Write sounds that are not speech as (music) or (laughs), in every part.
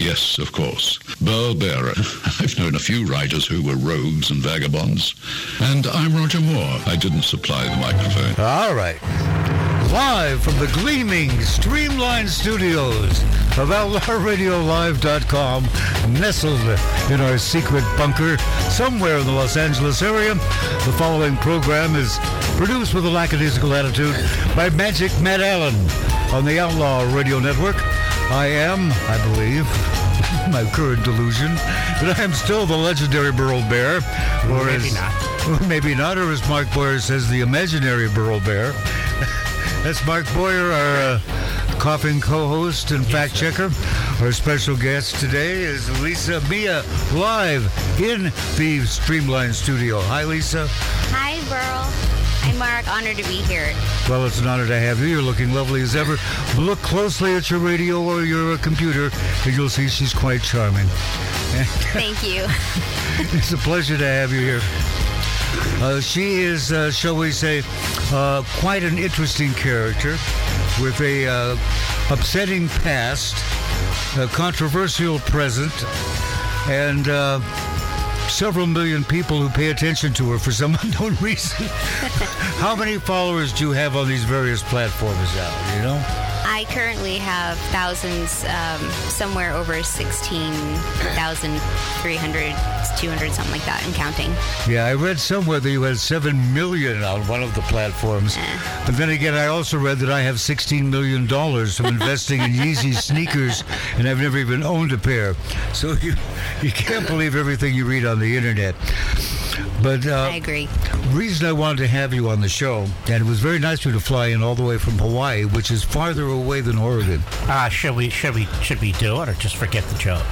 Yes, of course. Burl Barer. (laughs) I've known a few writers who were rogues and vagabonds. And I'm Roger Moore. I didn't supply the microphone. All right. Live from the gleaming Streamline Studios of LRRadioLive.com, nestled in our secret bunker somewhere in the Los Angeles area. The following program is produced with a lackadaisical attitude by Magic Matt Allen on the Outlaw Radio Network. I am, I believe, (laughs) my current delusion, that I am still the legendary Burl Bear. Or Maybe as, not. Or (laughs) maybe not, or as Mark Boyer says, the imaginary Burl Bear. (laughs) That's Mark Boyer, our uh, coughing co-host and fact checker. Our special guest today is Lisa Mia, live in the Streamline studio. Hi, Lisa. Hi, Burl. I'm Mark. Honored to be here. Well, it's an honor to have you. You're looking lovely as ever. Look closely at your radio or your uh, computer, and you'll see she's quite charming. (laughs) Thank you. (laughs) It's a pleasure to have you here. Uh, she is, uh, shall we say, uh, quite an interesting character with a uh, upsetting past, a controversial present, and uh, several million people who pay attention to her for some (laughs) unknown reason. (laughs) How many followers do you have on these various platforms now? You know? I currently have thousands, um, somewhere over 16,300, 200, something like that, and counting. Yeah, I read somewhere that you had 7 million on one of the platforms. But then again, I also read that I have $16 million from investing in Yeezy (laughs) sneakers, and I've never even owned a pair. So you, you can't believe everything you read on the internet. But uh, I agree. reason I wanted to have you on the show, and it was very nice of you to fly in all the way from Hawaii, which is farther away than Oregon. Uh, should we should we should we do it or just forget the joke?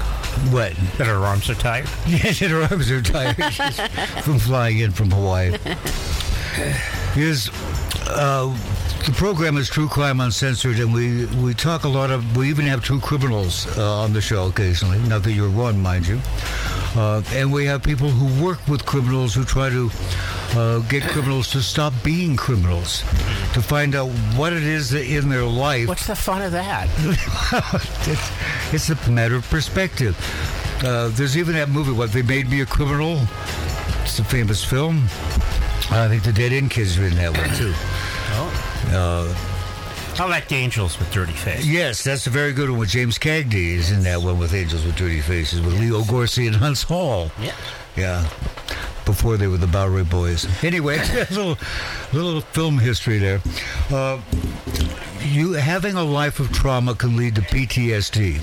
What? That our arms are tired. (laughs) Yes, her arms are tired (laughs) from flying in from Hawaii. Is uh, the program is True Crime Uncensored, and we, we talk a lot of. We even have true criminals uh, on the show occasionally. Not that you're one, mind you. Uh, and we have people who work with criminals who try to uh, get criminals to stop being criminals, to find out what it is in their life What's the fun of that? (laughs) it's, it's a matter of perspective. Uh, there's even that movie, What They Made Me a Criminal. It's a famous film. I think the Dead End Kids are in that one too. Oh. The Angels with dirty face. Yes, that's a very good one with James Cagney is in that one with Angels with Dirty Faces with Leo Gorcey and Huntz Hall. Yeah. Yeah. Before they were the Bowery Boys. Anyway, a (laughs) (laughs) little, little film history there. Uh, you having a life of trauma can lead to PTSD.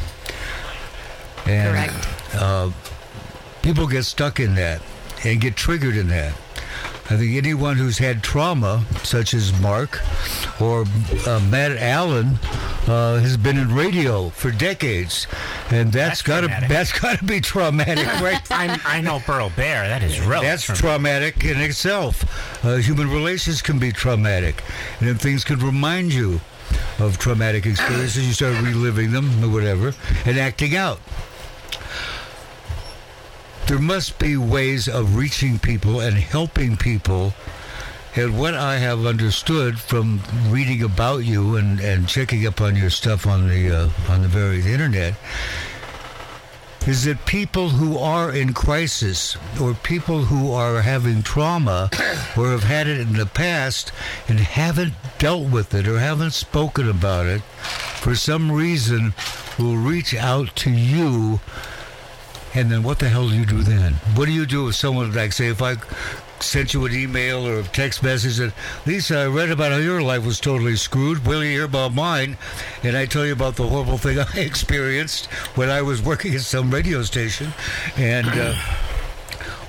And, Correct. Uh, people get stuck in that and get triggered in that. I think anyone who's had trauma, such as Mark or uh, Matt Allen, uh, has been in radio for decades, and that's That's got to traumatic. that's got to be traumatic, (laughs) right? I'm, I know Burl Bear. That is really That's traumatic. traumatic in itself. Uh, human relations can be traumatic, and then things can remind you of traumatic experiences. You start reliving them or whatever, and acting out. There must be ways of reaching people and helping people. And what I have understood from reading about you and, and checking up on your stuff on the uh, on the very internet is that people who are in crisis or people who are having trauma (coughs) or have had it in the past and haven't dealt with it or haven't spoken about it for some reason will reach out to you and then what the hell do you do then? What do you do if someone like say if I sent you an email or a text message that Lisa, I read about how your life was totally screwed. Will you hear about mine? And I tell you about the horrible thing (laughs) I experienced when I was working at some radio station. And uh,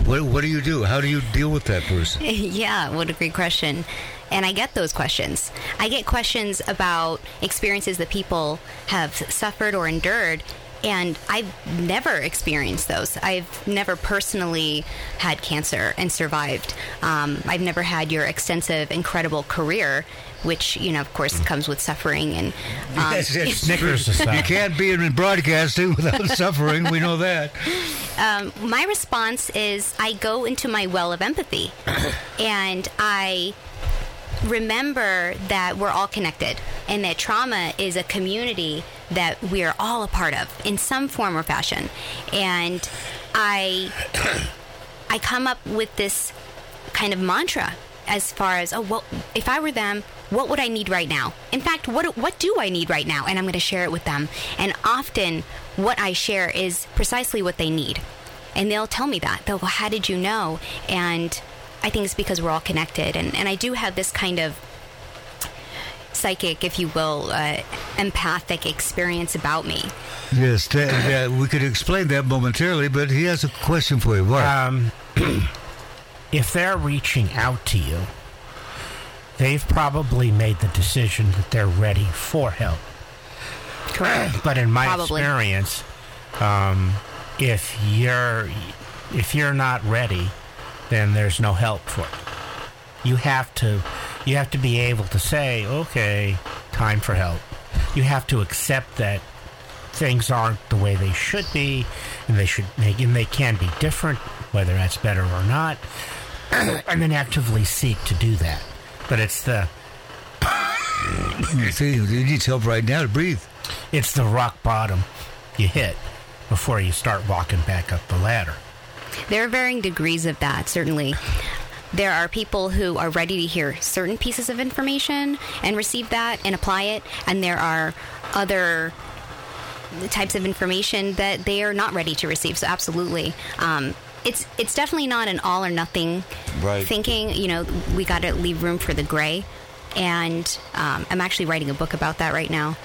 what what do you do? How do you deal with that person? (laughs) yeah, what a great question. And I get those questions. I get questions about experiences that people have suffered or endured. And I've never experienced those. I've never personally had cancer and survived. Um, I've never had your extensive, incredible career, which, you know, of course, comes with suffering. And (laughs) um, Yes, it's (laughs) Snickers You can't be in broadcasting (laughs) without suffering. We know that. um, my response is I go into my well of empathy (coughs) and I remember that we're all connected and that trauma is a community that we are all a part of in some form or fashion. And I (coughs) I come up with this kind of mantra as far as oh well if I were them what would I need right now? In fact, what what do I need right now? And I'm going to share it with them. And often what I share is precisely what they need. And they'll tell me that. They'll go, "How did you know?" And I think it's because we're all connected and and I do have this kind of psychic, if you will, uh, empathic experience about me. Yes, that, that- we could explain that momentarily, but he has a question for you. What? Um, (clears throat) if they're reaching out to you, they've probably made the decision that they're ready for help. Correct. (clears throat) But in my Probably. experience, um, if you're if you're not ready, then there's no help for it. You have to you have to be able to say, okay, time for help. You have to accept that things aren't the way they should be, and they should make and they can be different, whether that's better or not, (coughs) and then actively seek to do that. But it's the See, he needs help right now to breathe. it's the rock bottom you hit before you start walking back up the ladder. There are varying degrees of that, certainly. There are people who are ready to hear certain pieces of information and receive that and apply it, and there are other types of information that they are not ready to receive. So, absolutely. Um, it's, it's definitely not an all or nothing Right. thinking. You know, we got to leave room for the gray. And um, I'm actually writing a book about that right now,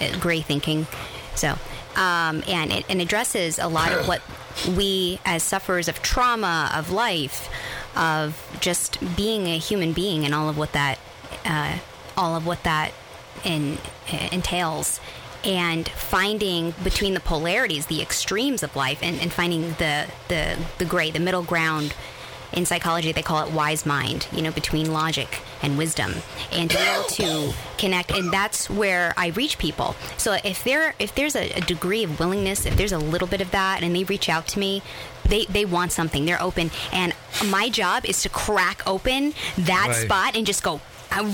uh, gray thinking. So, um, and it and addresses a lot of what we, as sufferers of trauma, of life, of just being a human being, and all of what that, uh, all of what that in, entails, and finding between the polarities, the extremes of life, and, and finding the the the gray, the middle ground in psychology they call it wise mind you know between logic and wisdom. And to be able to connect and that's where i reach people. So if there if there's a, a degree of willingness if there's a little bit of that and they reach out to me they they want something. They're open. And my job is to crack open that Right. spot and just go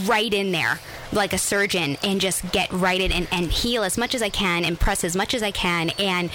right in there like a surgeon and just get right in and, and heal as much as I can and press as much as I can and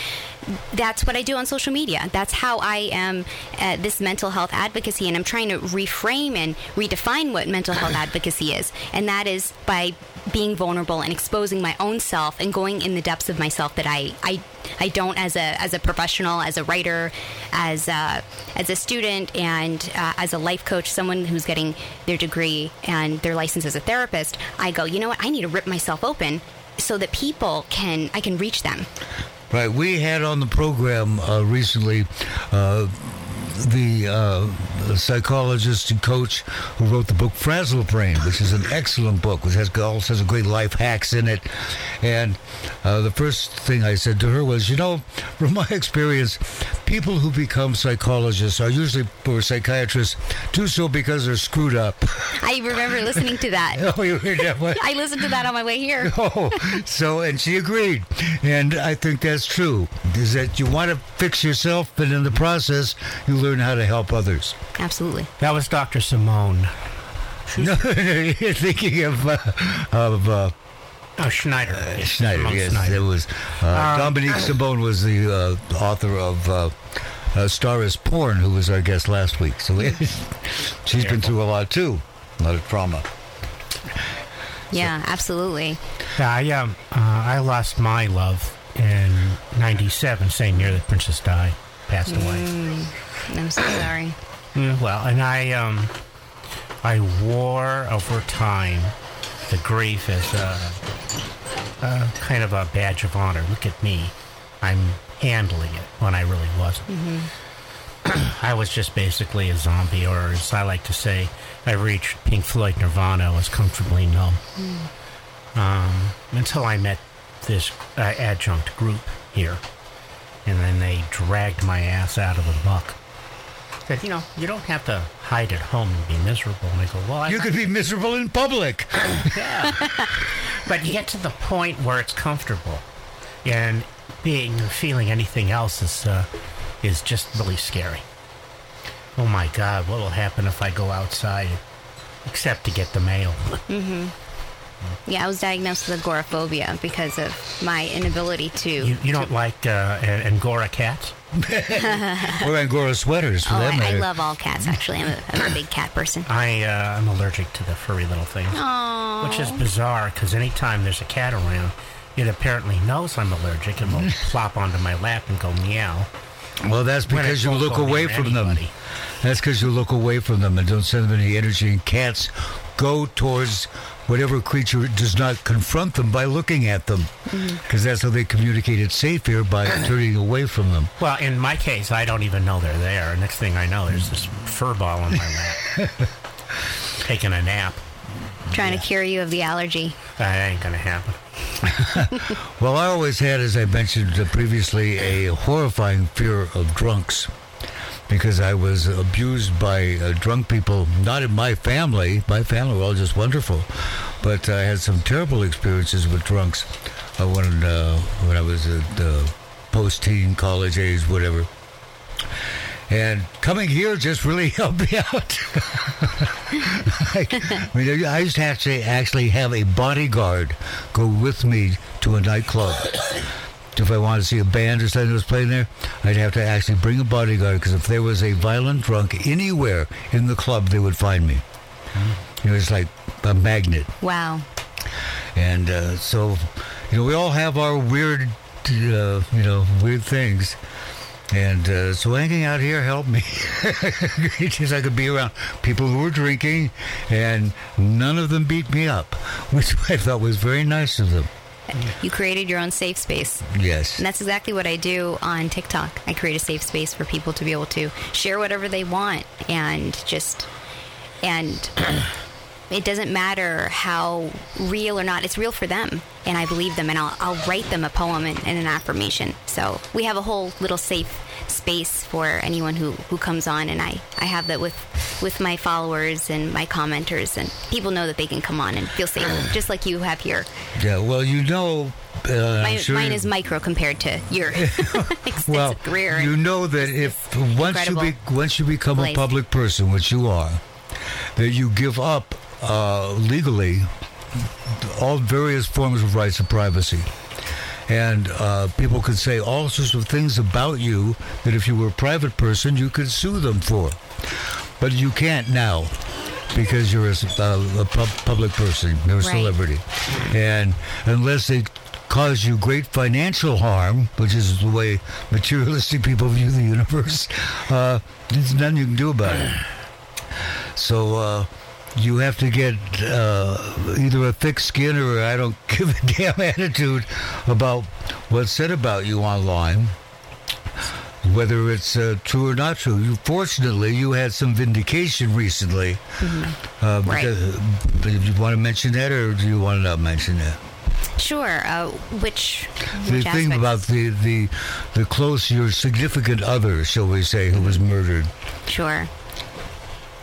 that's what I do on social media that's how I am uh, this mental health advocacy and I'm trying to reframe and redefine what mental health (coughs) advocacy is and that is by being vulnerable and exposing my own self and going in the depths of myself that I, I I don't as a as a professional, as a writer, as a, as a student, and uh, as a life coach, someone who's getting their degree and their license as a therapist. I go, you know what? I need to rip myself open so that people can I can reach them. Right. We had on the program uh, recently uh, the uh, psychologist and coach who wrote the book Frazzle Brain, which is an excellent book, which has all sorts of great life hacks in it. And uh, the first thing I said to her was, you know, from my (laughs) experience, people who become psychologists are usually, or psychiatrists, do so because they're screwed up. (laughs) I remember listening to that. (laughs) oh, you heard that one? I listened to that on my way here. Oh, so and she agreed, and I think that's true. Is that you want to fix yourself, but in the process, you learn how to help others. Absolutely. That was Dr. Simone No, (laughs) you're thinking of uh, of uh, oh, Schneider. Schneider. Simone yes, Schneider. it was uh, Dominique Simone was the uh, author of. Uh, uh, Star is Porn, who was our guest last week. So (laughs) she's been through a lot too, a lot of trauma. Yeah, absolutely. Yeah, I um, uh, I lost my love in '97, same year that Princess Di passed away. I'm so sorry. Mm, well, and I um, I wore over time the grief as a, a kind of a badge of honor. Look at me, I'm handling it when I really wasn't. (clears throat) I was just basically a zombie, or as I like to say, I reached Pink Floyd Nirvana. I was comfortably numb um, until I met this uh, adjunct group here, and then they dragged my ass out of the muck. Said, you know, you don't have to hide at home and be miserable. And I go, well, I You could be miserable in public. (laughs) but you get to the point where it's comfortable, and being feeling anything else is uh, is just really scary. Oh my God, what will happen if I go outside, except to get the mail? Yeah, I was diagnosed with agoraphobia because of my inability to. You, you don't like uh, Angora cats? (laughs) or Angora sweaters, for oh, that I, I love all cats. Actually, I'm a, I'm a big cat person. I uh, I'm allergic to the furry little things, Oh, which is bizarre because anytime there's a cat around, it apparently knows I'm allergic and will (laughs) plop onto my lap and go meow. well, that's because you look away near from them. That's because you look away from them and don't send them any energy. And cats go towards whatever creature does not confront them by looking at them, because that's how they communicate it's safe here by (clears throat) turning away from them. Well, in my case, I don't even know they're there. Next thing I know, there's this fur ball on my lap, (laughs) taking a nap. trying to cure you of the allergy. That ain't gonna happen. (laughs) Well, I always had, as I mentioned uh, previously, a horrifying fear of drunks because I was abused by uh, drunk people, not in my family. My family were all just wonderful, but I had some terrible experiences with drunks uh, when, uh, when I was at post teen, college age, whatever. And coming here just really (laughs) helped me out. (laughs) I, I mean, I used to actually actually have a bodyguard go with me to a nightclub. If I wanted to see a band or something that was playing there, I'd have to actually bring a bodyguard because if there was a violent drunk anywhere in the club, they would find me. It was like a magnet. Wow. And uh, so, you know, we all have our weird, uh, you know, weird things. And uh, so hanging out here helped me (laughs) because I could be around people who were drinking, and none of them beat me up, (laughs) which I thought was very nice of them. You created your own safe space. Yes. And that's exactly what I do on TikTok. I create a safe space for people to be able to share whatever they want and just and (clears throat) it doesn't matter how real or not. It's real for them, and I believe them, and I'll, I'll write them a poem and, and an affirmation. So we have a whole little safe space for anyone who, who comes on, and I, I have that with with my followers and my commenters, and people know that they can come on and feel safe, (clears throat) just like you have here. Yeah. Well, you know, uh, My, sure mine is micro compared to your (laughs) (laughs) extensive well, career. you know that if once you be, once you become a public person, which you are, that you give up uh, legally all various forms of rights of privacy. And uh, people could say all sorts of things about you that if you were a private person, you could sue them for. But you can't now because you're a, uh, a pub- public person, you're a Right. celebrity. And unless they cause you great financial harm, which is the way (laughs) materialistic people view the universe, uh, there's nothing you can do about it. So uh, you have to get uh, either a thick skin or I don't (laughs) give a damn attitude about what's said about you online. Whether it's uh, true or not true. You, fortunately, you had some vindication recently. Uh, Right. because- uh, do you want to mention that, or do you want to not mention that? Sure. Uh, which, The which thing aspects? about the, the the close, your significant other, shall we say, who was murdered. Sure.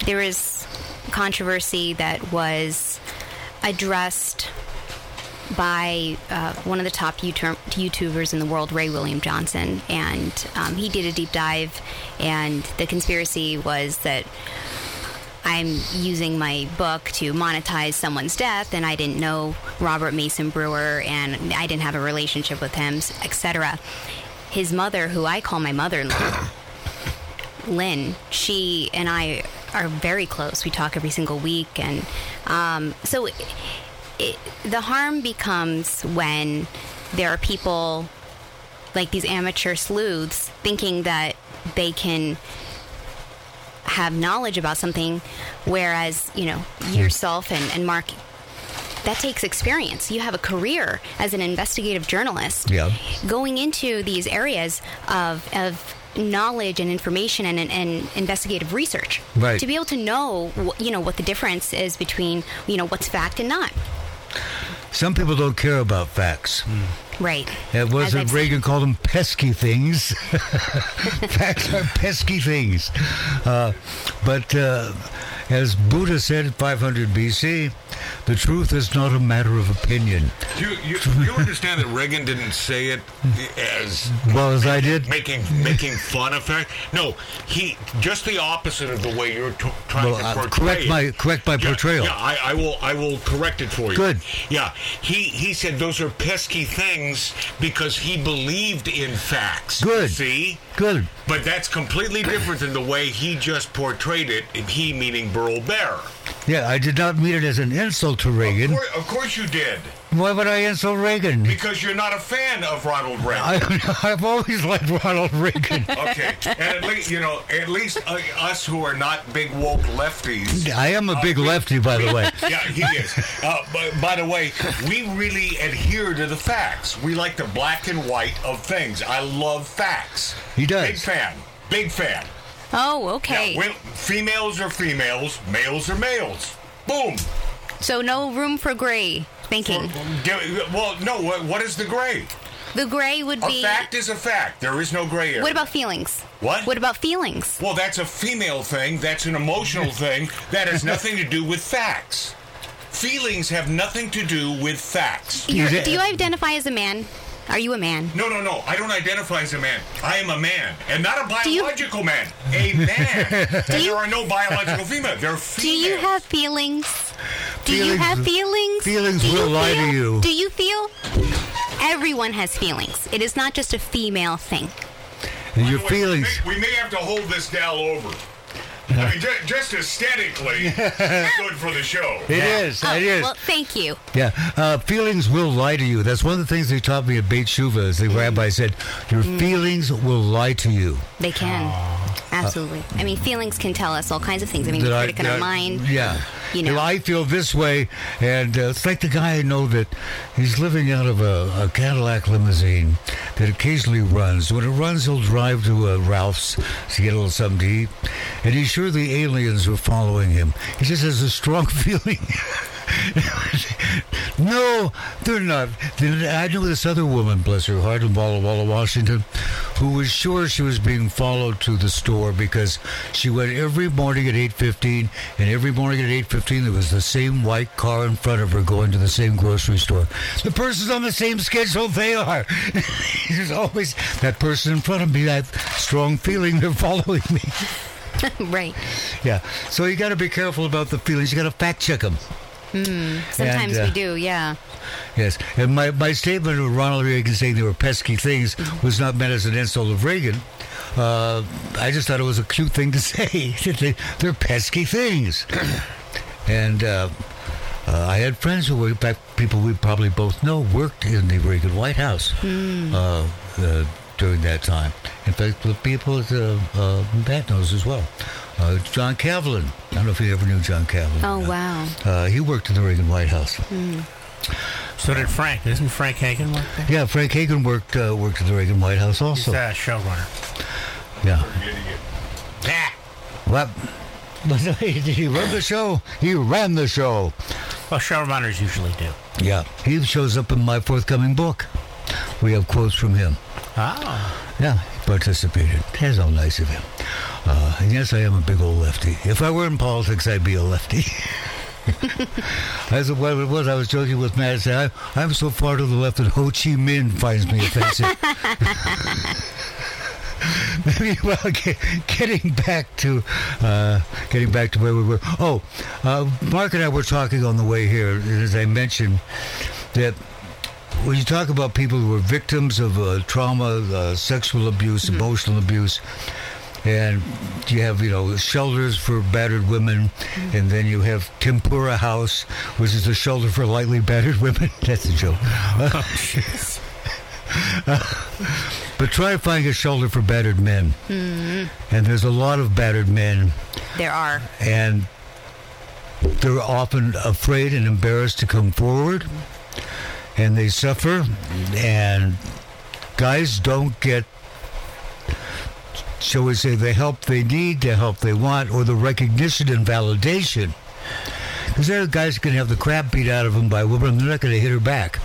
There was controversy that was addressed by uh, one of the top YouTu- YouTubers in the world, Ray William Johnson, and um, he did a deep dive. And the conspiracy was that I'm using my book to monetize someone's death, and I didn't know Robert Mason Brewer, and I didn't have a relationship with him, etc. His mother, who I call my mother-in-law, (coughs) Lynn, she and I are very close. We talk every single week, and um, so it, it, the harm becomes when there are people like these amateur sleuths thinking that they can have knowledge about something, whereas you know yourself and, and Mark. That takes experience. You have a career as an investigative journalist Yeah. going into these areas of, of knowledge and information and, and, and investigative research Right. to be able to know you know what the difference is between you know what's fact and not Some people don't care about facts. right It wasn't Reagan called them pesky things. (laughs) Facts are pesky things. Uh, but uh, as Buddha said 500 BC, The truth is not a matter of opinion. You, you, you understand that Reagan didn't say it as Well, as I did. making making fun of her. No, he just the opposite of the way you're t- trying Well, to uh, portray correct it. my- correct my Yeah, portrayal. Yeah, I, I will. I will correct it for you. Good. Yeah, he he said those are pesky things because he believed in facts. Good. See. Good. But that's completely different than the way he just portrayed it, and he meaning Burl Bear. Yeah, I did not mean it as an insult to Of Reagan. course, of course you did, Why would I insult Reagan? because you're not a fan of Ronald Reagan. I, (laughs) I've always liked Ronald Reagan. (laughs) Okay, and at least you know, at least uh, us who are not big woke lefties. I am a big lefty, by the way. (laughs) Yeah, he is. Uh, by, by the way, we really adhere to the facts. We like the black and white of things. I love facts. He does. Big fan. Big fan. Oh, okay. Yeah, well, females are females. Males are males. Boom. so no room for gray thinking. Get- Well, no. What, what is the gray? The gray would A be. fact is a fact. There is no gray area. What about feelings? What? What about feelings? Well, that's a female thing. That's an emotional (laughs) thing. That has nothing to do with facts. Feelings have nothing to do with facts. You're, do you identify as a man? Are you a man? No, no, no. I don't identify as a man. I am a man, and not a Do you- biological man. A man. (laughs) and you- there are no biological female. There are females. Do you have feelings? Do you have feelings? feelings Do you will lie to you. Do you feel? Everyone has feelings. It is not just a female thing. And your Wait, feelings. We may, we may have to hold this gal over. (laughs) I mean, (laughs) just, just aesthetically, (laughs) it's good for the show. It is. Oh, It is. well, thank you. Yeah, uh, feelings will lie to you. That's one of the things they taught me at Beit T'Shuvah. Is the rabbi said, "Your feelings will lie to you." They can. Absolutely. I mean, feelings can tell us all kinds of things. I mean, That the I- critic in our that- mind. Yeah. You know. I feel this way, and uh, it's like the guy I know that he's living out of a, a Cadillac limousine that occasionally runs. When it runs, he'll drive to uh, Ralph's to get a little something to eat, and he's sure the aliens were following him. He just has a strong (laughs) feeling. no, they're not. I knew this other woman, bless her heart, in Walla Walla, Washington, who was sure she was being followed to the store because she went every morning at 8.15, and every morning at 8.15 there was the same white car in front of her going to the same grocery store. The person's on the same schedule they are. (laughs) There's always that person in front of me, that strong feeling they're following me. (laughs) right. Yeah, so you got to be careful about the feelings. You got to fact check them. Sometimes And, uh, we do. Yeah. Yes, and my, my statement of Ronald Reagan saying they were pesky things was not meant as an insult of Reagan. Uh, I just thought it was a cute thing to (laughs) say. they, they're pesky things. (clears throat) and uh, uh, I had friends who were, in fact, people we probably both know, worked in the Reagan White House uh, uh, during that time. In fact, the people at uh, uh, Matt knows as well. Uh, John Cavlin. I don't know if you ever knew John Cavlin. Oh wow. Uh, he worked in the Reagan White House. So did Frank. Isn't Frank Hagen work there? Yeah, Frank Hagen worked uh, worked at the Reagan White House He's also. a showrunner. Yeah. Ah, What? Did he run the show? He ran the show. Well, showrunners usually do. Yeah. He shows up in my forthcoming book. We have quotes from him. Oh. Yeah, he participated. That's all nice of him. Uh, and yes, I am a big old lefty. If I were in politics, I'd be a lefty. (laughs) As what it was, I was joking with Matt. I, I'm so far to the left that Ho Chi Minh finds me offensive. (laughs) Maybe, well, get, getting back to uh, getting back to where we were. Oh, uh, Mark and I were talking on the way here, as I mentioned, that when you talk about people who are victims of uh, trauma, uh, sexual abuse, emotional abuse, and you have you know shelters for battered women, and then you have Tempura House, which is a shelter for lightly battered women. (laughs) That's a joke. (laughs) but try to find a shelter for battered men, and there's a lot of battered men. There are. and they're often afraid and embarrassed to come forward and they suffer. And guys don't get shall we say the help they need the help they want or the recognition and validation. Because there are guys who can have the crap beat out of them by women they're not going to hit her back.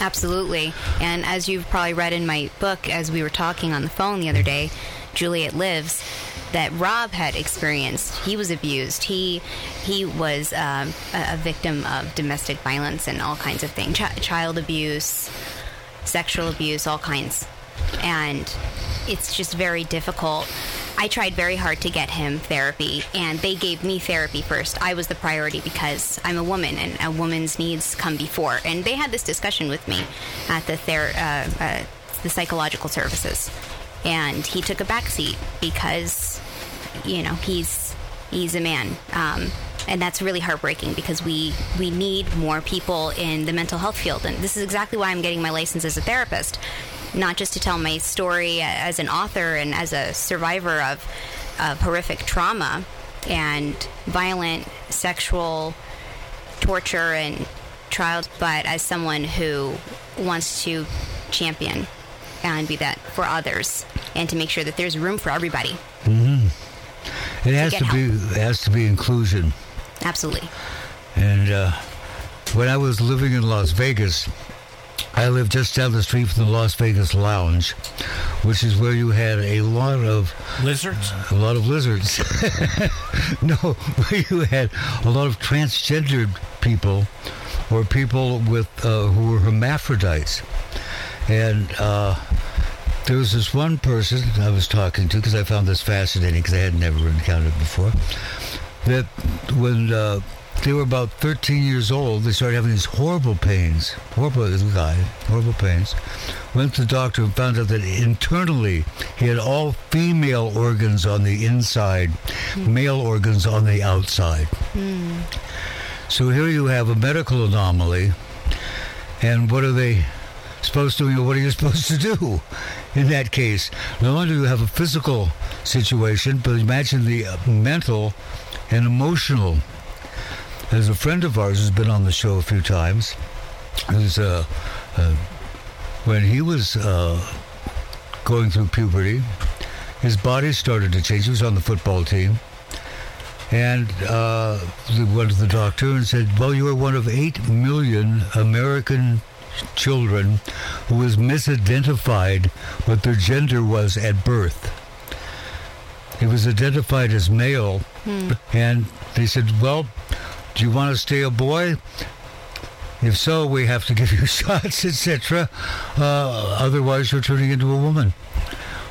Absolutely. And as you've probably read in my book, as we were talking on the phone the other day, Juliet Lives, that Rob had experienced. He was abused. He he was um, a, a victim of domestic violence and all kinds of things, Ch- child abuse, sexual abuse, all kinds, and it's just very difficult. I tried very hard to get him therapy, and they gave me therapy first. I was the priority because I'm a woman, and a woman's needs come before. And they had this discussion with me at the ther- uh, uh, the psychological services, and he took a back seat because, you know, he's he's a man. Um, and that's really heartbreaking because we we need more people in the mental health field and this is exactly why I'm getting my license as a therapist not just to tell my story as an author and as a survivor of, of horrific trauma and violent sexual torture and trials, but as someone who wants to champion and be that for others and to make sure that there's room for everybody. It has get to be it has to be inclusion. Absolutely. And uh, when I was living in Las Vegas, I lived just down the street from the Las Vegas Lounge, which is where you had a lot of Lizards? a lot of lizards. (laughs) no, (laughs) where you had a lot of transgendered people or people with uh, who were hermaphrodites, and uh, there was this one person I was talking to because I found this fascinating because I had never encountered it before. That when uh, they were about 13 years old, they started having these horrible pains. Horrible, guy, horrible pains. Went to the doctor and found out that internally he had all female organs on the inside, male organs on the outside. So here you have a medical anomaly, and what are they supposed to? You know, what are you supposed to do in that case? Only do you have a physical situation, but imagine the uh, mental and emotional. There's a friend of ours who's been on the show a few times. Who's uh, uh, when he was uh, going through puberty, his body started to change. He was on the football team. And uh, went to the doctor and said, Well, you are one of 8 million American children who was misidentified what their gender was at birth. He was identified as male. And they said, Well, do you want to stay a boy? If so, we have to give you (laughs) shots, etc. Uh, otherwise, you're turning into a woman.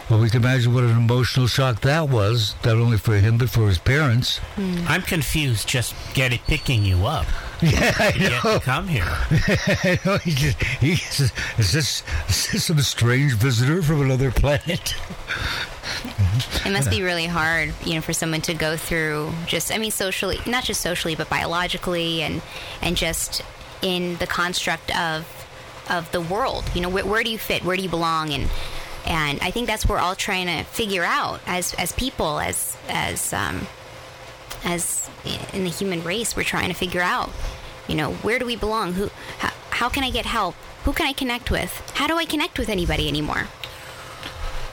Well, we can imagine what an emotional shock that was, not only for him, but for his parents. Hmm. I'm confused just getting picking you up. (laughs) Yeah, I know. to come here. (laughs) I know. He just, he just, is, this, is this some strange visitor from another planet? It must be really hard, you know, for someone to go through just, I mean, socially, not just socially, but biologically and, and just in the construct of, of the world. You know, where, where do you fit? Where do you belong? And, and I think that's what we're all trying to figure out as, as people, as, as, um, as in the human race, we're trying to figure out, you know, where do we belong? Who, how, how can I get help? Who can I connect with? How do I connect with anybody anymore?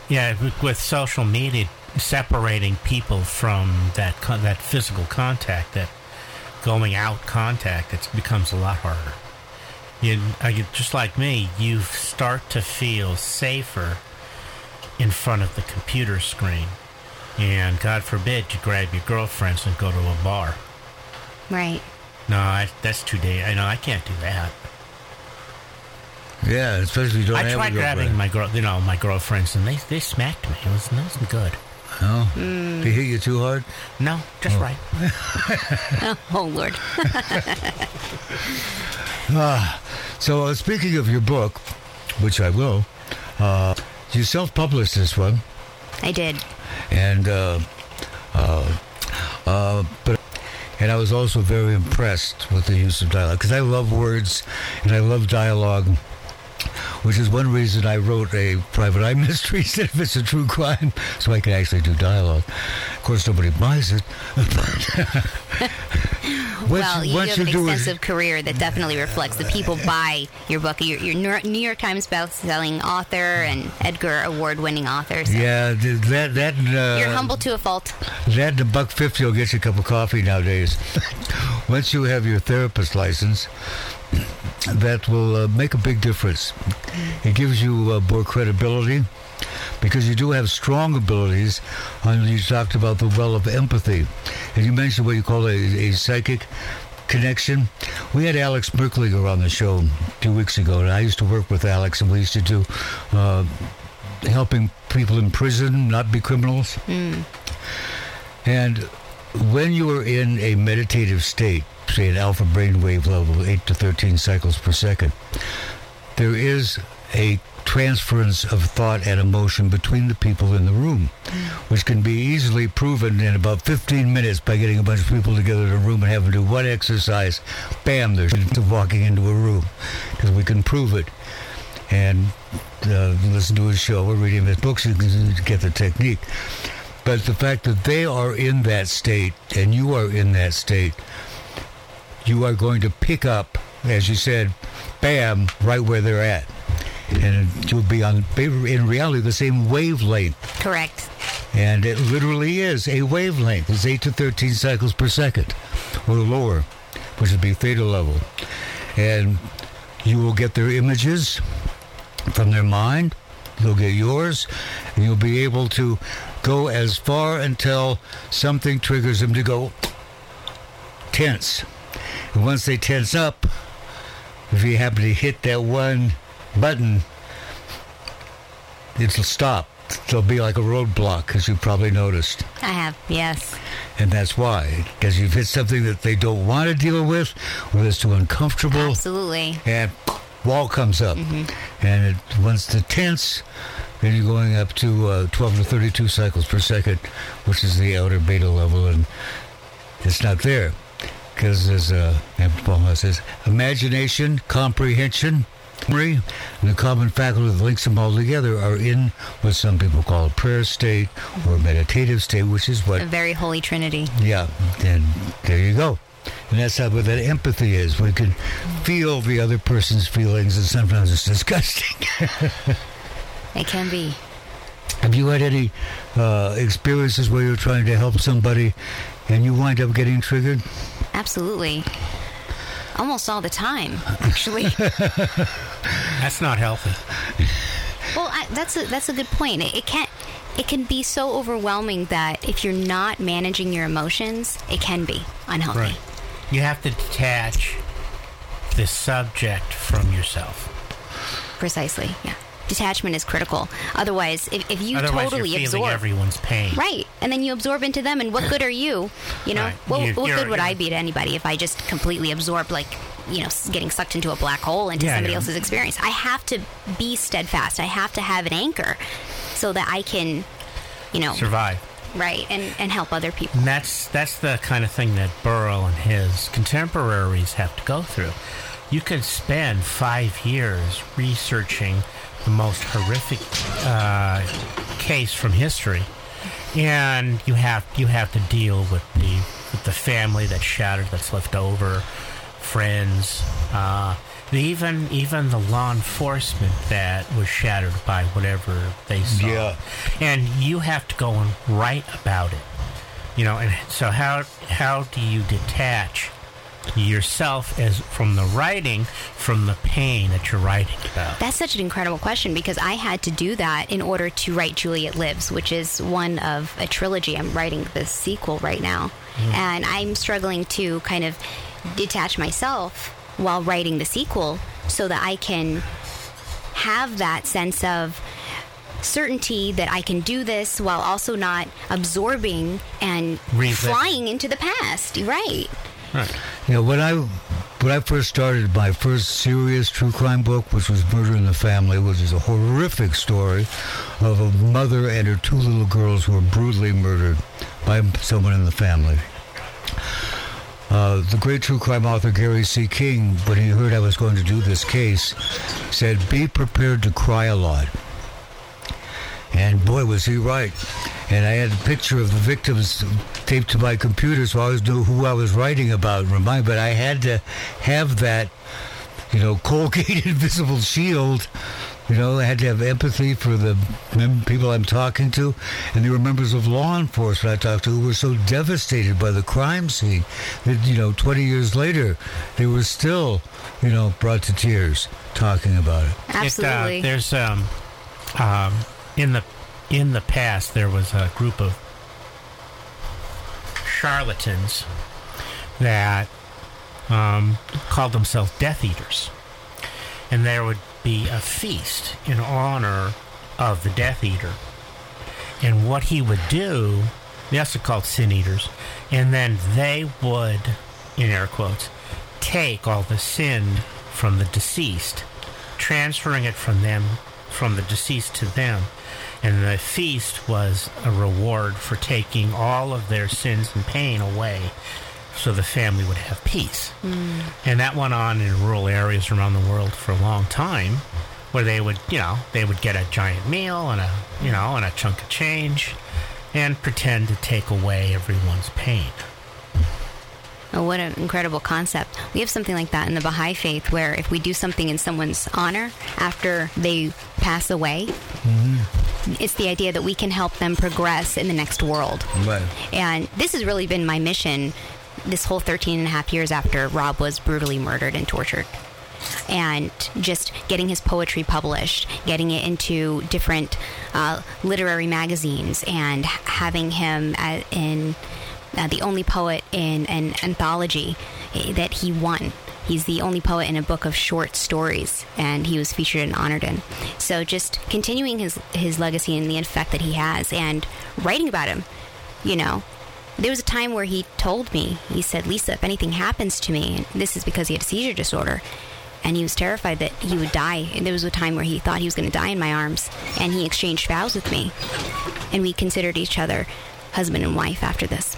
Yeah, with- social media separating people from that con- that physical contact, that going out contact, it becomes a lot harder. Uh, you just like me, you start to feel safer in front of the computer screen, and God forbid you grab your girlfriends and go to a bar. Right. No, I, that's too day. I know I can't do that. Yeah, especially if you don't I have tried a girlfriend. grabbing my girl, you know, my girlfriends, and they they smacked me. It was it wasn't good. No? They hit you too hard? No, just right. (laughs) Oh, Lord. (laughs) So, uh, speaking of your book, which I will, uh, you self published this one. I did. and uh, uh, uh, but and I was also very impressed with the use of dialogue because I love words and I love dialogue, which is one reason I wrote a private eye (laughs) mystery instead if it's a true crime, so I can actually do dialogue. Of course, nobody buys it. (laughs) Once, well, you have an do it- extensive career that definitely reflects the people buy your book. You're, you're New- York Times best-selling author and Edgar Award-winning author. So yeah, th- that that uh, you're humble to a fault. That the buck fifty will get you a cup of coffee nowadays. (laughs) Once you have your therapist license, that will uh, make a big difference. It gives you uh, more credibility, because you do have strong abilities. And you talked about the well of empathy, and you mentioned what you call a, a psychic connection. We had Alex Merklinger on the show two weeks ago, and I used to work with Alex, and we used to do uh, helping people in prison not be criminals. And when you are in a meditative state, say an alpha brainwave level, 8 to 13 cycles per second, there is a transference of thought and emotion between the people in the room, which can be easily proven in about 15 minutes by getting a bunch of people together in a room and having to do one exercise. Bam, they're walking into a room because we can prove it. And uh, listen to his show or reading his books, you can get the technique. But the fact that they are in that state and you are in that state, you are going to pick up, as you said, bam, right where they're at. And you'll be on, in reality, the same wavelength. Correct. And it literally is a wavelength. It's 8 to 13 cycles per second or lower, which would be theta level. And you will get their images from their mind. They'll get yours. And you'll be able to go as far until something triggers them to go tense. Once they tense up, if you happen to hit that one button, it'll stop. There'll be like a roadblock, as you probably noticed. I have, yes. And that's why. Because you've hit something that they don't want to deal with, or that's too uncomfortable. Absolutely. And wall comes up. And it, once the tense, then you're going up to uh, 12 to 32 cycles per second, which is the outer beta level. And it's not there. Because as uh, says, imagination, comprehension, memory, and the common faculty that links them all together are in what some people call a prayer state or a meditative state, which is what A very holy trinity. yeah, and there you go. And that's how what that empathy is. We can feel the other person's feelings, and sometimes it's disgusting. (laughs) It can be. Have you had any uh, experiences where you're trying to help somebody and you wind up getting triggered? Absolutely. Almost all the time, actually. (laughs) That's not healthy. well, I, that's a that's a good point. It, it can it can be so overwhelming that if you're not managing your emotions, it can be unhealthy. Right. You have to detach the subject from yourself. Precisely. Yeah. Detachment is critical. Otherwise, if, if you Otherwise, totally you're feeling absorb, everyone's pain. right, and then you absorb into them, and what good are you? You know, Right. what, You- what good would I be to anybody if I just completely absorbed, like, you know, getting sucked into a black hole into Yeah, somebody yeah. else's experience? I have to be steadfast. I have to have an anchor so that I can, you know, Survive. right, and and help other people. And that's that's the kind of thing that Burrow and his contemporaries have to go through. You could spend five years researching the most horrific uh, case from history, and you have you have to deal with the with the family that's shattered, that's left over, friends, uh, even even the law enforcement that was shattered by whatever they saw. Yeah. and you have to go and write about it. You know, and so how how do you detach yourself as from the writing from the pain that you're writing about? That's such an incredible question because I had to do that in order to write Juliet Lives, which is one of a trilogy. I'm writing the sequel right now. Mm-hmm. And I'm struggling to kind of detach myself while writing the sequel so that I can have that sense of certainty that I can do this while also not absorbing and Relive. flying into the past. Right. Right. You know, when I when I first started my first serious true crime book, which was Murder in the Family, which is a horrific story of a mother and her two little girls who were brutally murdered by someone in the family. Uh, the great true crime author Gary C. King, when he heard I was going to do this case, said, "Be prepared to cry a lot." And boy, was he right. And I had a picture of the victims taped to my computer, so I always knew who I was writing about. Remind, but I had to have that, you know, (laughs) Colgate invisible shield. You know, I had to have empathy for the mem- people I'm talking to, and they were members of law enforcement I talked to who were so devastated by the crime scene that you know, 20 years later, they were still, you know, brought to tears talking about it. Absolutely. It, uh, there's um, um, in the in the past there was a group of charlatans that um, called themselves Death Eaters. And there would be a feast in honor of the Death Eater. And what he would do, they also called Sin Eaters, and then they would, in air quotes, take all the sin from the deceased, transferring it from them, from the deceased to them. And the feast was a reward for taking all of their sins and pain away so the family would have peace. Hmm. And that went on in rural areas around the world for a long time where they would, you know, they would get a giant meal and a, you know, and a chunk of change and pretend to take away everyone's pain. Oh, what an incredible concept. We have something like that in the Baha'i faith where if we do something in someone's honor after they pass away, it's the idea that we can help them progress in the next world. Right. And this has really been my mission this whole 13 and a half years after Rob was brutally murdered and tortured. And just getting his poetry published, getting it into different uh, literary magazines, and having him in uh, the only poet in an anthology eh, that he won. He's the only poet in a book of short stories, and he was featured and honored in. So just continuing his his legacy and the effect that he has, and writing about him. You know, there was a time where he told me, he said, Lisa, if anything happens to me, this is because he had a seizure disorder, and he was terrified that he would die. And there was a time where he thought he was going to die in my arms, and he exchanged vows with me, and we considered each other husband and wife after this.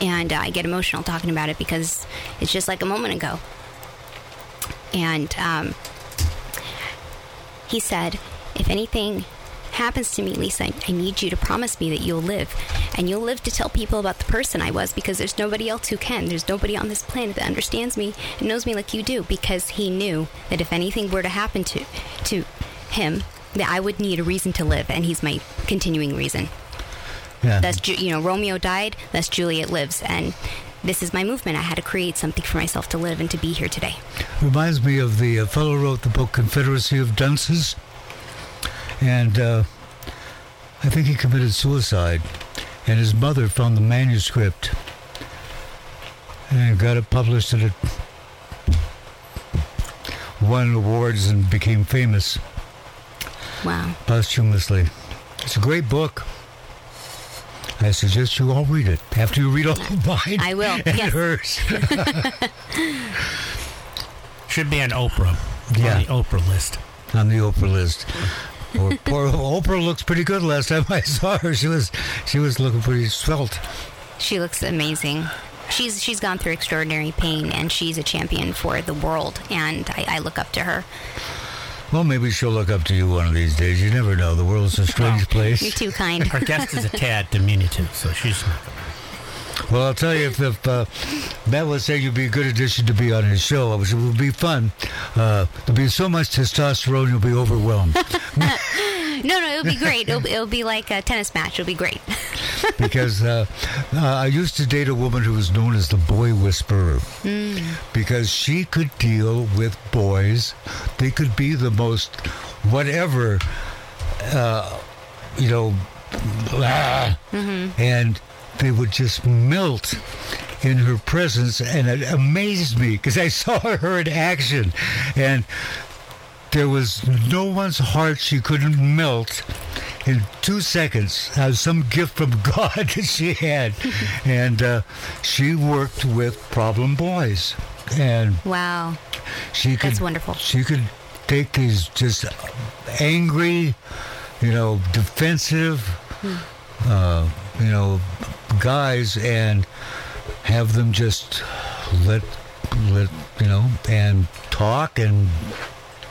And uh, I get emotional talking about it because it's just like a moment ago. And um, he said, if anything happens to me, Lisa, I, I need you to promise me that you'll live. And you'll live to tell people about the person I was because there's nobody else who can. There's nobody on this planet that understands me and knows me like you do because he knew that if anything were to happen to, to him, that I would need a reason to live. And he's my continuing reason. Yeah. That's, Ju- you know, Romeo died, thus Juliet lives. And this is my movement. I had to create something for myself to live and to be here today. Reminds me of the uh, fellow who wrote the book Confederacy of Dunces. And uh, I think he committed suicide. And his mother found the manuscript and got it published and it won awards and became famous Wow. posthumously. It's a great book. I suggest you all read it after you read all of mine. I will, And yes. hers. (laughs) Should be on Oprah. Yeah. On the Oprah list. on the Oprah list. Poor, poor Oprah looks pretty good last time I saw her. She was she was looking pretty svelte. She looks amazing. She's she's gone through extraordinary pain, and she's a champion for the world. And I, I look up to her. Well, maybe she'll look up to you one of these days. You never know. The world's a strange Well, place. You're too kind. Our guest is a tad diminutive, so she's not Well, I'll tell you, if, if uh, Matt was saying you'd be a good addition to be on his show, it would be fun. Uh, there'll be so much testosterone, you'll be overwhelmed. (laughs) No, no, it'll be great. It'll, it'll be like a tennis match. It'll be great. (laughs) because uh, uh, I used to date a woman who was known as the boy whisperer because she could deal with boys. They could be the most whatever, uh, you know, ah, and they would just melt in her presence, and it amazed me because I saw her in action, and there was no one's heart she couldn't melt in two seconds. That was some gift from (laughs) God that she had, (laughs) and uh, she worked with problem boys, and Wow. she could. That's wonderful. She could take these just angry, you know, defensive, uh, you know, guys and have them just let let you know and talk and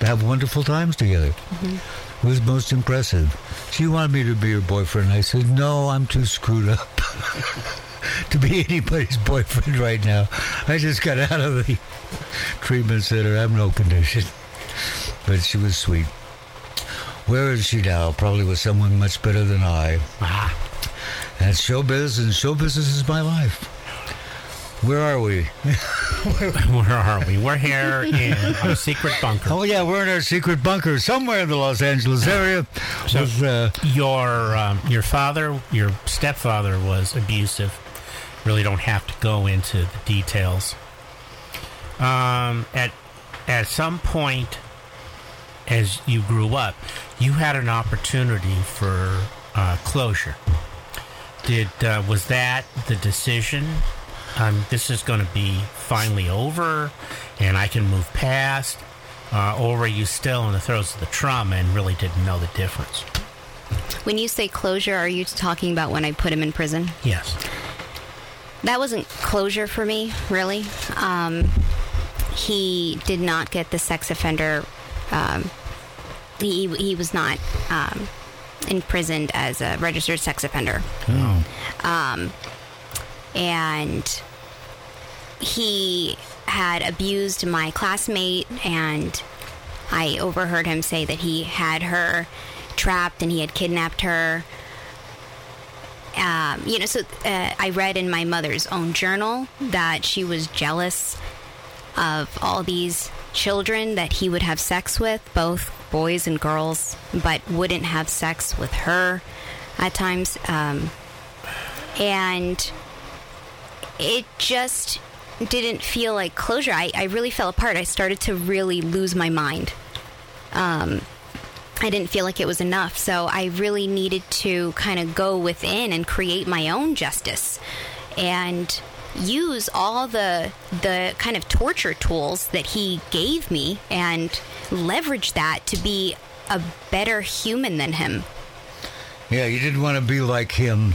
have wonderful times together. It was most impressive. She wanted me to be her boyfriend. I said, no, I'm too screwed up (laughs) to be anybody's boyfriend right now. I just got out of the treatment center. I'm no condition. But she was sweet. Where is she now? Probably with someone much better than I. Ah, And showbiz, and show business is my life. Where are we? (laughs) Where are we? We're here in our secret bunker. Oh yeah, we're in our secret bunker somewhere in the Los Angeles area. So- with, uh, Your um, your father, your stepfather was abusive. Really don't have to go into the details. Um, at at some point, as you grew up, you had an opportunity for uh, closure. Did uh, was that the decision? Um, this is going to be finally over, and I can move past. Uh, or were you still in the throes of the trauma and really didn't know the difference? When you say closure, are you talking about when I put him in prison? Yes. That wasn't closure for me, really. Um, he did not get the sex offender. Um, he he was not um, imprisoned as a registered sex offender. Um, and he had abused my classmate, and I overheard him say that he had her trapped and he had kidnapped her um, you know, so uh, I read in my mother's own journal that she was jealous of all these children that he would have sex with, both boys and girls, but wouldn't have sex with her at times. Um, and it just didn't feel like closure. I, I really fell apart. I started to really lose my mind. Um, I didn't feel like it was enough. So I really needed to kind of go within and create my own justice and use all the the kind of torture tools that he gave me and leverage that to be a better human than him. yeah, you didn't want to be like him.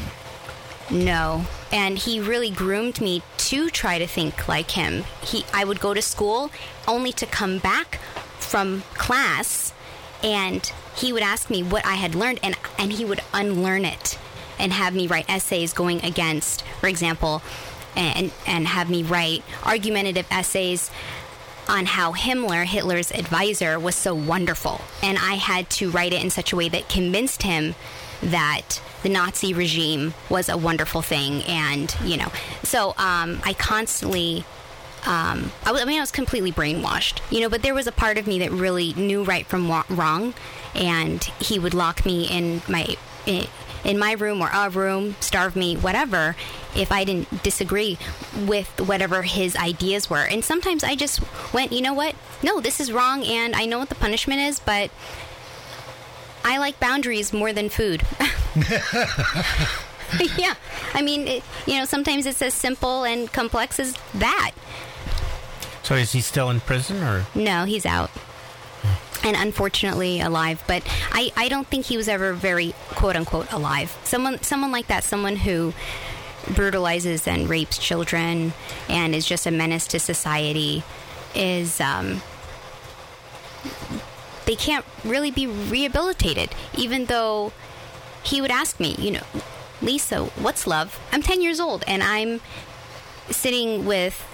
No. And he really groomed me to try to think like him. He I would go to school only to come back from class and he would ask me what I had learned and and he would unlearn it and have me write essays going against, for example, and and have me write argumentative essays on how Himmler, Hitler's advisor, was so wonderful. And I had to write it in such a way that convinced him that the Nazi regime was a wonderful thing. And, you know, so um, I constantly. Um, I, was, I mean, I was completely brainwashed, you know, but there was a part of me that really knew right from wrong, and he would lock me in my in, in my room or a room, starve me, whatever, if I didn't disagree with whatever his ideas were. And sometimes I just went, you know what? No, this is wrong, and I know what the punishment is, but I like boundaries more than food. (laughs) yeah. I mean, it, you know, sometimes it's as simple and complex as that. So is he still in prison or? No, he's out. And unfortunately alive, but I, I don't think he was ever very quote unquote alive. Someone someone like that, someone who brutalizes and rapes children and is just a menace to society is um, they can't really be rehabilitated even though he would ask me you know lisa what's love i'm 10 years old and i'm sitting with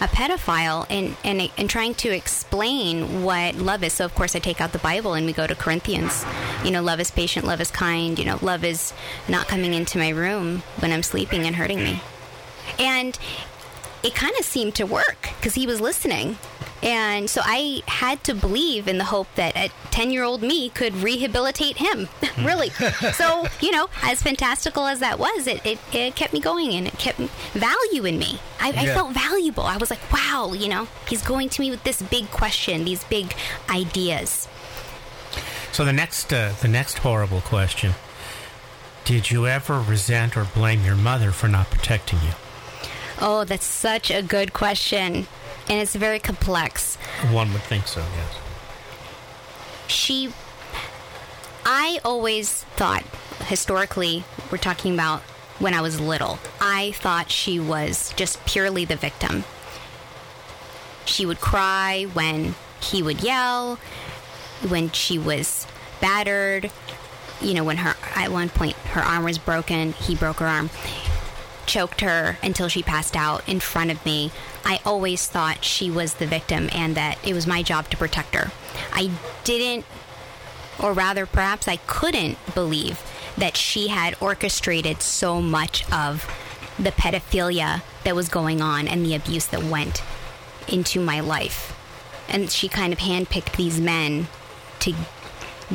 a pedophile and, and and trying to explain what love is. So of course I take out the Bible and we go to Corinthians. You know, love is patient, love is kind. You know, love is not coming into my room when I'm sleeping and hurting me. And it kind of seemed to work because he was listening. And so I had to believe in the hope that a 10 year old me could rehabilitate him. (laughs) really. (laughs) so, you know, as fantastical as that was, it, it, it kept me going and it kept value in me. I, I felt valuable. I was like, wow, you know, he's going to me with this big question, these big ideas. So the next uh, the next horrible question: Did you ever resent or blame your mother for not protecting you? Oh, that's such a good question. And it's very complex. One would think so. Yes. she I always thought historically we're talking about when I was little. I thought she was just purely the victim. She would cry when he would yell, when she was battered, you know, when her at one point her arm was broken, he broke her arm, choked her until she passed out in front of me. I always thought she was the victim and that it was my job to protect her. I didn't or rather perhaps I couldn't believe that she had orchestrated so much of the pedophilia that was going on and the abuse that went into my life. And she kind of handpicked these men to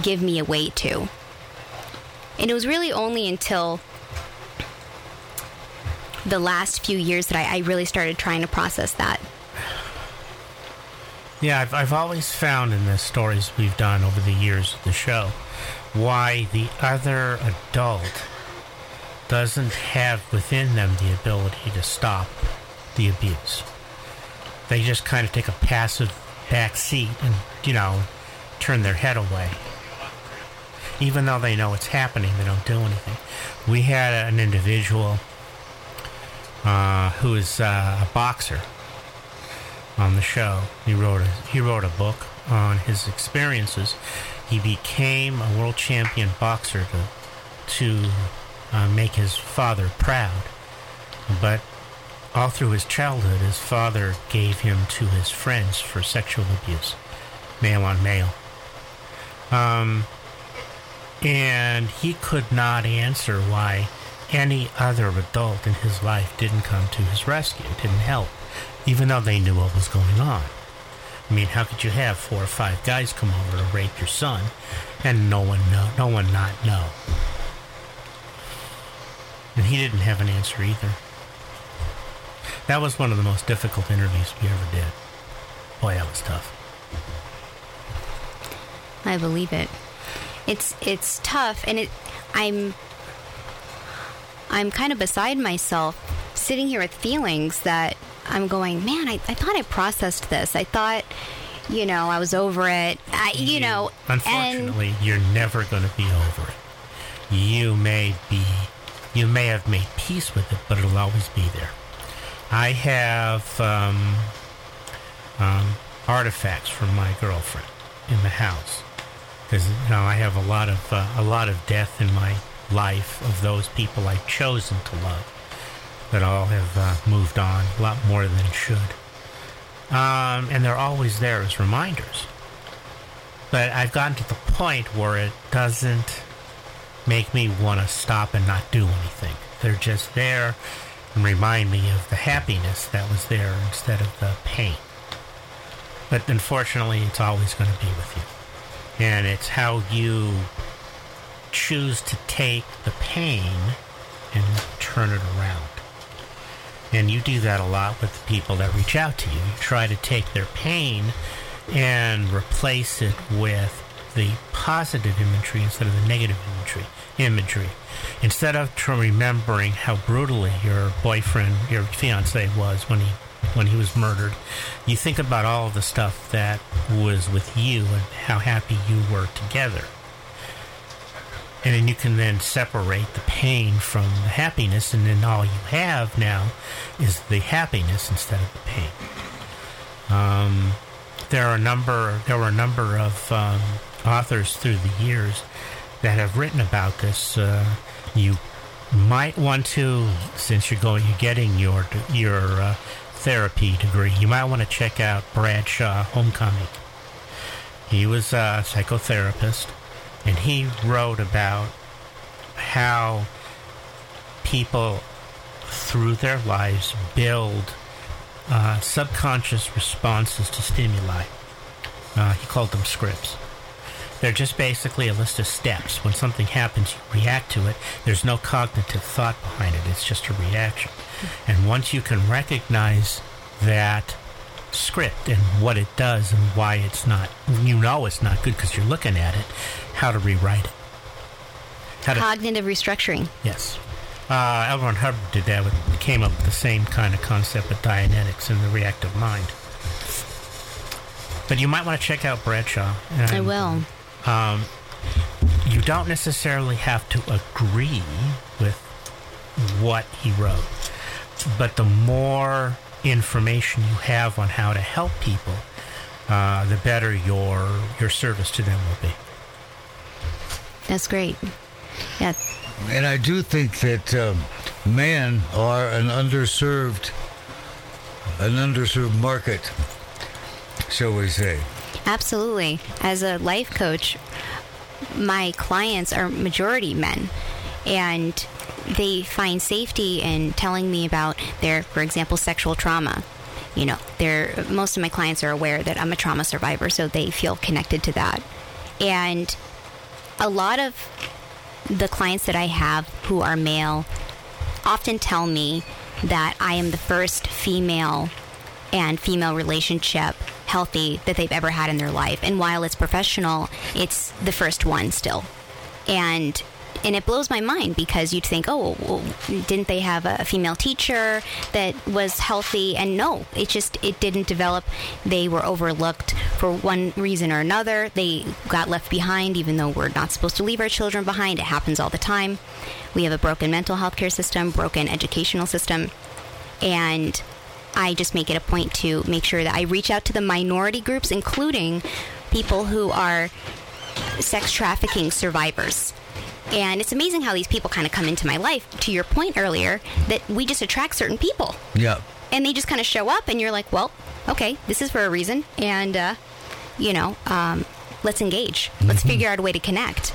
give me a way to. And it was really only until the last few years that I, I really started trying to process that. Yeah, I've, I've always found in the stories we've done over the years of the show why the other adult doesn't have within them the ability to stop the abuse. They just kind of take a passive back seat and, you know, turn their head away. Even though they know it's happening, they don't do anything. We had an individual uh, who is uh, a boxer on the show. He wrote a, he wrote a book on his experiences. He became a world champion boxer to to uh, make his father proud, but all through his childhood, his father gave him to his friends for sexual abuse, male on male. Um, and he could not answer why any other adult in his life didn't come to his rescue, didn't help, even though they knew what was going on. I mean, how could you have four or five guys come over to rape your son, and no one know, no one not know? And he didn't have an answer either. That was one of the most difficult interviews we ever did. Boy, that was tough. I believe it. It's it's tough, and it. I'm. I'm kind of beside myself, sitting here with feelings that I'm going. Man, I, I thought I processed this. I thought, you know, I was over it. I, you know, and Unfortunately, you're never going to be over it. You may be, you may have made peace with it, but it'll always be there. I have um, um, artifacts from my girlfriend in the house because you know I have a lot of uh, a lot of death in my life of those people I've chosen to love that all have uh, moved on a lot more than should, um, and they're always there as reminders. But I've gotten to the point where it doesn't make me want to stop and not do anything. They're just there and remind me of the happiness that was there instead of the pain. But unfortunately, it's always going to be with you. And it's how you choose to take the pain and turn it around. And you do that a lot with the people that reach out to you. You try to take their pain and replace it with the positive imagery instead of the negative imagery. Imagery. Instead of remembering how brutally your boyfriend, your fiance was when he when he was murdered, you think about all of the stuff that was with you and how happy you were together. And then you can then separate the pain from the happiness, and then all you have now is the happiness instead of the pain. Um, there are a number there were a number of um, authors through the years that have written about this. Uh, you might want to, since you're going, you're getting your your uh, therapy degree. You might want to check out Bradshaw Homecoming. He was a psychotherapist, and he wrote about how people through their lives build uh, subconscious responses to stimuli. Uh, he called them scripts. They're just basically a list of steps. When something happens, you react to it. There's no cognitive thought behind it, it's just a reaction. And once you can recognize that script and what it does and why it's not, you know it's not good because you're looking at it, how to rewrite it. How to, cognitive restructuring. Yes. Uh, L. Ron Hubbard did that. With, came up with the same kind of concept with Dianetics and the reactive mind. But you might want to check out Bradshaw. I will. Um, you don't necessarily have to agree with what he wrote, but the more information you have on how to help people, uh, the better your your service to them will be. That's great. Yeah. And I do think that um, men are an underserved, an underserved market, shall we say? Absolutely. As a life coach, my clients are majority men. And they find safety in telling me about their, for example, sexual trauma. You know, they're, most of my clients are aware that I'm a trauma survivor, so they feel connected to that. And a lot of the clients that I have who are male often tell me that I am the first female and female relationship healthy that they've ever had in their life. And while it's professional, it's the first one still. And and it blows my mind because you'd think, oh, well, didn't they have a female teacher that was healthy? And no, it just it didn't develop. They were overlooked for one reason or another. They got left behind, even though we're not supposed to leave our children behind. It happens all the time. We have a broken mental health care system, broken educational system, and I just make it a point to make sure that I reach out to the minority groups, including people who are sex trafficking survivors. And it's amazing how these people kind of come into my life. To your point earlier, that we just attract certain people. Yeah. And they just kind of show up, and you're like, well, okay, this is for a reason. And, uh, you know, um, let's engage. Let's Mm-hmm. figure out a way to connect.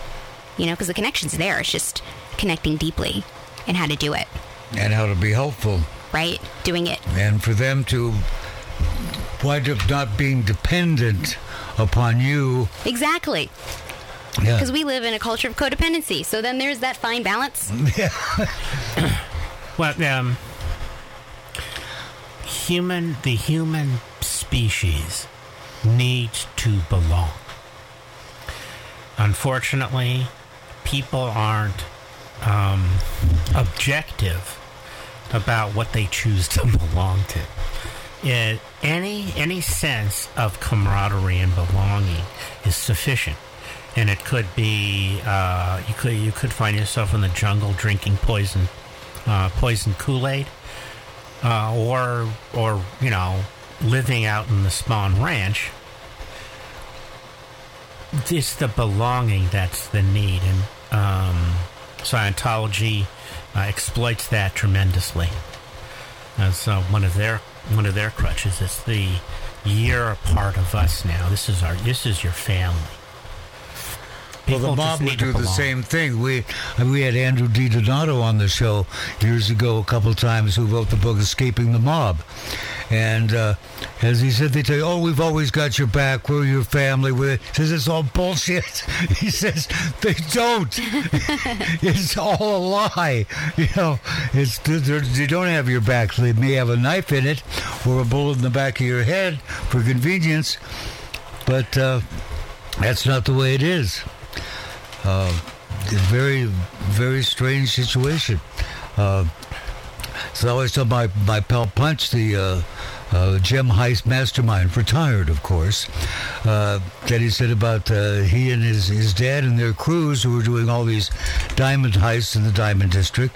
You know, because the connection's there. It's just connecting deeply and how to do it, And how to be helpful. right? Doing it. And for them to wind up not being dependent upon you. Exactly. Yeah. Because we live in a culture of codependency. So then there's that fine balance. (laughs) Yeah. (coughs) Well, um, human, the human species needs to belong. Unfortunately, people aren't um, objective about what they choose to belong to. It, any any sense of camaraderie and belonging is sufficient, and it could be uh, you could you could find yourself in the jungle drinking poison uh, poison Kool Aid, uh, or or you know living out in the Spahn Ranch. It's the belonging that's the need, and um, Scientology uh, exploits that tremendously. Uh, one of their one of their crutches, it's the you're a part of us now. This is our this is your family. Well, People the mob would do the same thing. We we had Andrew Di Donato on the show years ago, a couple times, who wrote the book "Escaping the Mob," and uh, as he said, they tell you, "Oh, we've always got your back. We're your family." We're, he says it's all bullshit. (laughs) He says they don't. (laughs) it's all a lie. You know, it's they don't have your back. They may have a knife in it or a bullet in the back of your head for convenience, but uh, that's not the way it is. Uh, very, very strange situation. Uh, so I always tell my, my pal Punch, the uh, uh, gem heist mastermind, retired, of course, uh, that he said about uh, he and his, his dad and their crews who were doing all these diamond heists in the Diamond District.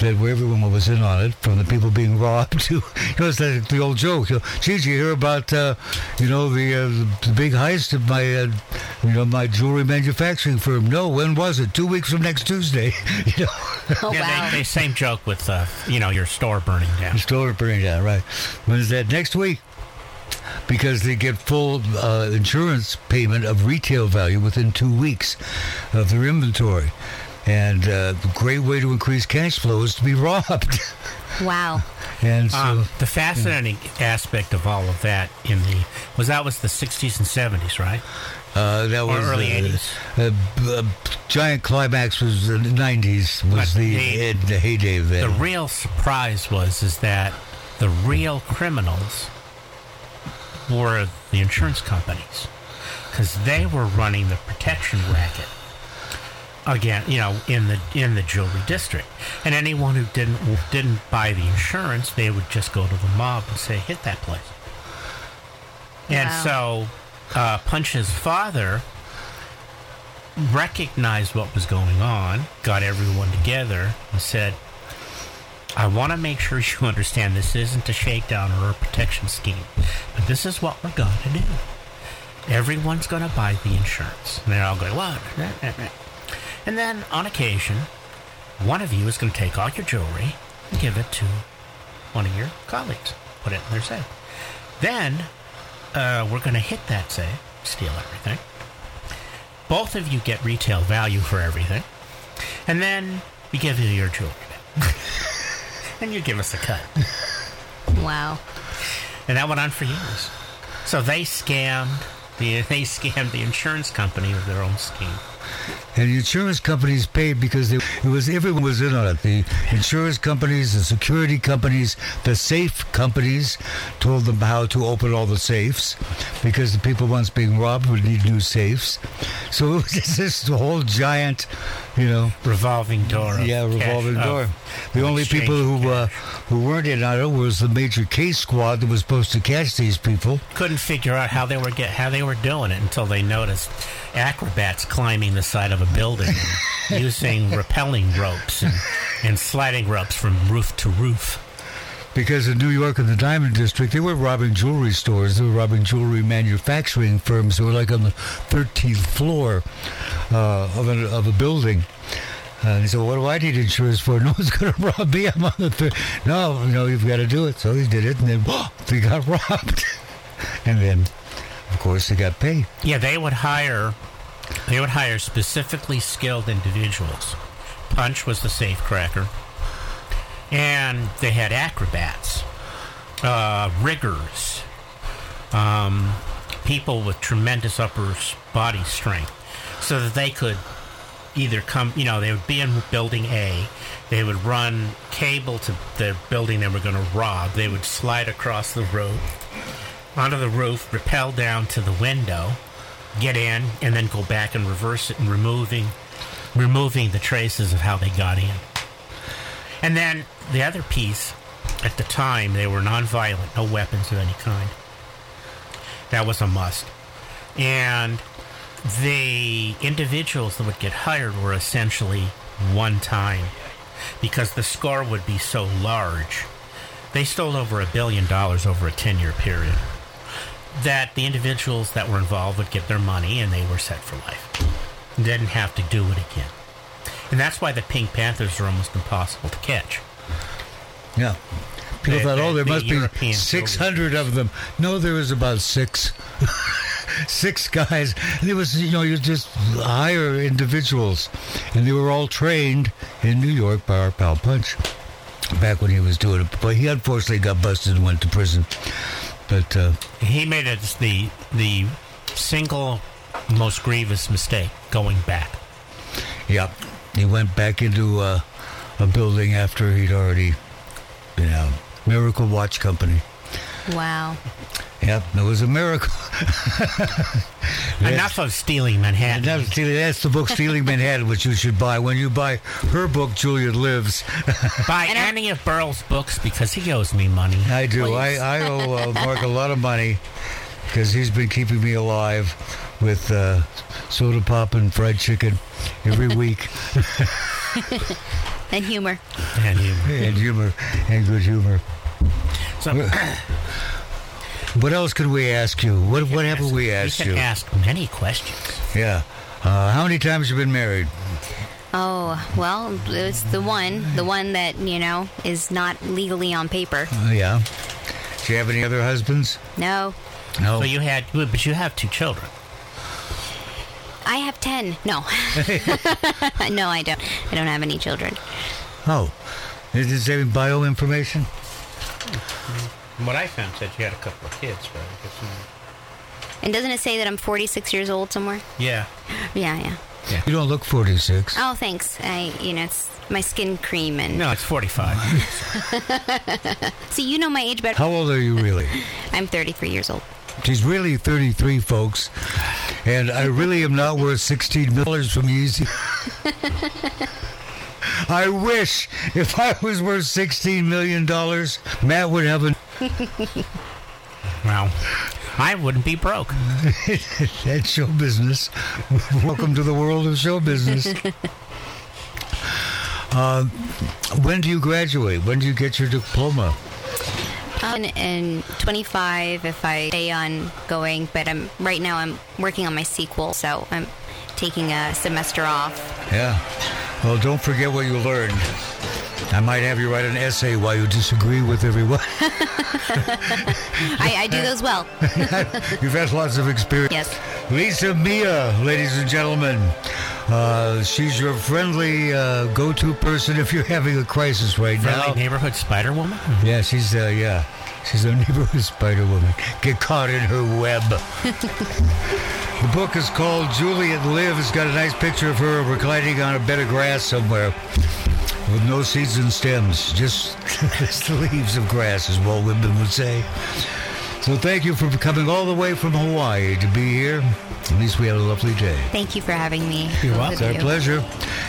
That where everyone was in on it, from the people being robbed to, (laughs) you know, it's like the old joke. You know, Gee, did you hear about, uh, you know, the, uh, the big heist of my, uh, you know, my jewelry manufacturing firm? No, when was it? Two weeks from next Tuesday. (laughs) you know. Oh, Yeah, wow. they, they same joke with uh, you know your store burning down. Your Store burning down, right. When is that? Next week. Because they get full uh, insurance payment of retail value within two weeks of their inventory. And uh, a great way to increase cash flow is to be (laughs) robbed. wow. and so, Um, the fascinating aspect of all of that in the was that was the 60s and 70s, right? uh, that was early uh, 80s. Uh, uh, giant climax was the 90s, was But the, the- the heyday of that. The real surprise was is that the real criminals were the insurance companies because they were running the protection racket again you know in the in the jewelry district and anyone who didn't didn't buy the insurance they would just go to the mob and say hit that place and Wow. so uh, punch's father recognized what was going on got everyone together and said I want to make sure you understand this isn't a shakedown or a protection scheme, but this is what we're going to do. Everyone's going to buy the insurance. And they're all going, what? (laughs) And then on occasion, one of you is going to take all your jewelry and give it to one of your colleagues, put it in their safe. Then uh, we're going to hit that safe, steal everything. Both of you get retail value for everything. And then We give you your jewelry back. (laughs) and you give us a cut. Wow. And that went on for years. So they scammed the they scammed the insurance company with their own scheme. And the insurance companies paid because they, it was everyone was in on it. The insurance companies, the security companies, the safe companies told them how to open all the safes because the people once being robbed would need new safes. So it was (laughs) this whole giant, you know, Revolving door. yeah, revolving door. The only people who uh, who weren't in on it was the major case squad that was supposed to catch these people. couldn't figure out how they were get how they were doing it until they noticed acrobats climbing the side of a building (laughs) using rappelling ropes and, and sliding ropes from roof to roof. Because in New York in the Diamond District, they were robbing jewelry stores. They were robbing jewelry manufacturing firms. They were like on the 13th floor uh, of, a, of a building. And he said, "What do I need insurance for? (laughs) No one's going to rob me. I'm on the third. No, no, you've got to do it." So he did it, and then (gasps) they got (laughs) robbed. and then, of course, they got paid. Yeah, they would hire they would hire specifically skilled individuals. Punch was the safe cracker. And they had acrobats, uh, riggers, um, people with tremendous upper body strength, so that they could either come, you know, they would be in building A, they would run cable to the building they were going to rob, they would slide across the road onto the roof, rappel down to the window, get in, and then go back and reverse it and removing removing the traces of how they got in. And then the other piece, at the time, they were nonviolent, no weapons of any kind. That was a must. And the individuals that would get hired were essentially one time because the score would be so large. They stole over a billion dollars over a 10 year period. That the individuals that were involved would get their money and they were set for life. Didn't have to do it again. And that's why the Pink Panthers are almost impossible to catch. Yeah. People The- thought, oh, there the must European be 600 of them. No, there was about six. (laughs) six guys. And it was, you know, you just hire individuals. And they were all trained in New York by our pal Punch back when he was doing it. But he unfortunately got busted and went to prison. But, uh, He made it the the single most grievous mistake going back. yeah, he went back into uh, a building after he'd already, you know, Miracle Watch Company. Wow. Yep, it was a miracle. (laughs) Enough of stealing Manhattan. And that's, that's the book Stealing Manhattan, which you should buy. When you buy her book, Juliet Lives, (laughs) Buy And I- any of Burl's books because he owes me money. I do. I, Please. I owe uh, (laughs) Mark a lot of money because he's been keeping me alive with uh, soda pop and fried chicken every week And humor. And you, and humor and good humor. So, (coughs) What else could we ask you? What what haven't we asked you can ask many questions. Yeah. Uh, how many times you been married? Oh, well, it's the one, the one that, you know, is not legally on paper. Uh, yeah. Do you have any other husbands? No. No. So you had, but you have two children. I have 10. No. (laughs) (laughs) no, I don't. I don't have any children. oh. Is this saving bio information? What I found said you had a couple of kids, right? I guess not. And doesn't it say that I'm 46 years old somewhere? Yeah. Yeah, yeah. You don't look 46. Oh, thanks. I, you know, it's my skin cream and. No, it's 45. (laughs) (laughs) See, you know my age better. How old are you really? (laughs) I'm 33 years old. She's really 33, folks. And I really am not worth $16 million from Easy. I wish if I was worth $16 million, Matt would have a. (laughs) well, I wouldn't be broke. (laughs) That's show business. (laughs) Welcome to the world of show business. Uh, when do you graduate? When do you get your diploma? Um, and 25 if I stay on going, but I'm right now I'm working on my sequel, so I'm taking a semester off. Yeah. Well, don't forget what you learned. I might have you write an essay why you disagree with everyone. (laughs) (laughs) I, I do those well. (laughs) You've had lots of experience. Yes. Lisa Mia, ladies and gentlemen. Uh, she's your friendly uh, go-to person if you're having a crisis right Friendly now. neighborhood Spider Woman. Yeah, she's uh, yeah, she's a neighborhood (laughs) spider woman. Get caught in her web. (laughs) the book is called Juliet Live. It's got a nice picture of her reclining on a bed of grass somewhere with no seeds and stems, just (laughs) just the leaves of grass, as Walt Whitman would say. So thank you for coming all the way from Hawaii to be here. At least we had a lovely day. Thank you for having me. You're welcome. It's our pleasure.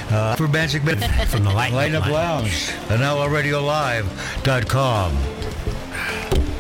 Uh, for Magic Minute From the Light Light Up Lounge. Lounge. And now RadioLive.com. Yeah.